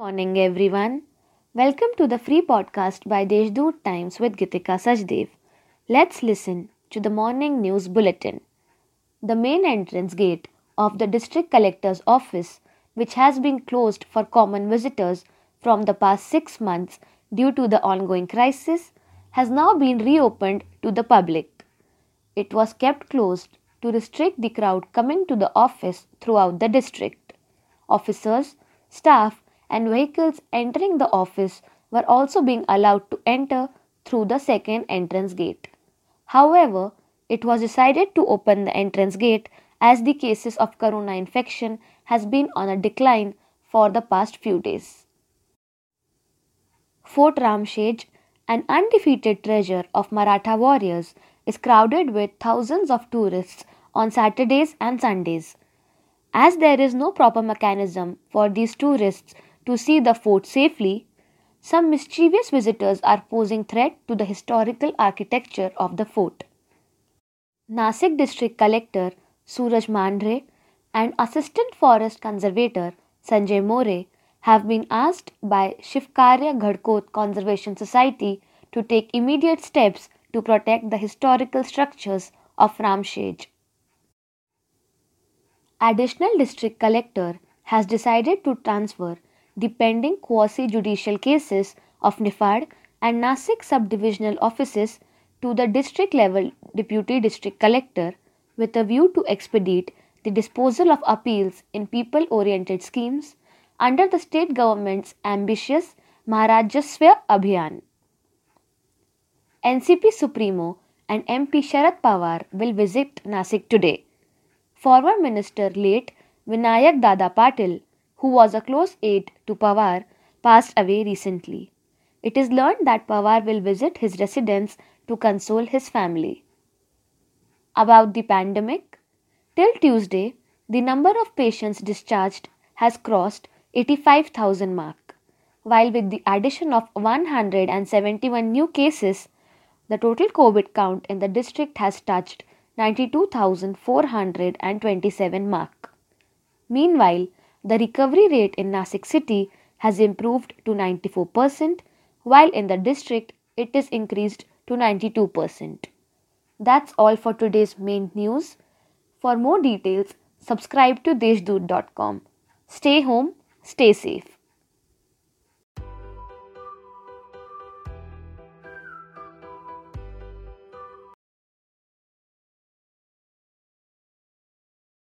Morning everyone. Welcome to the free podcast by Deshdoot Times with Gitika Sajdev. Let's listen to the morning news bulletin. The main entrance gate of the district collector's office, which has been closed for common visitors from the past 6 months due to the ongoing crisis, has now been reopened to the public. It was kept closed to restrict the crowd coming to the office throughout the district. Officers, staff, and vehicles entering the office were also being allowed to enter through the second entrance gate. However, it was decided to open the entrance gate as the cases of corona infection has been on a decline for the past few days. Fort Ramshej, an undefeated treasure of Maratha warriors, is crowded with thousands of tourists on Saturdays and Sundays. As there is no proper mechanism for these tourists to see the fort safely, some mischievous visitors are posing threat to the historical architecture of the fort. Nasik District Collector Suraj Mandhare and Assistant Forest Conservator Sanjay More have been asked by Shivkarya Ghadkot Conservation Society to take immediate steps to protect the historical structures of Ramshej. Additional District Collector has decided to transfer the pending quasi-judicial cases of Nifad and Nasik subdivisional offices to the district level deputy district collector with a view to expedite the disposal of appeals in people oriented schemes under the state government's ambitious Maharajaswa Abhiyan. NCP Supremo and MP Sharad Pawar will visit Nasik today. Former Minister late Vinayak Dada Patil who was a close aide to Pawar, passed away recently. It is learned that Pawar will visit his residence to console his family. About the pandemic, till Tuesday, the number of patients discharged has crossed 85,000 mark, while with the addition of 171 new cases, the total COVID count in the district has touched 92,427 mark. Meanwhile, the recovery rate in Nasik city has improved to 94%, while in the district it is increased to 92%. That's all for today's main news. For more details, subscribe to deshdoot.com. Stay home, stay safe.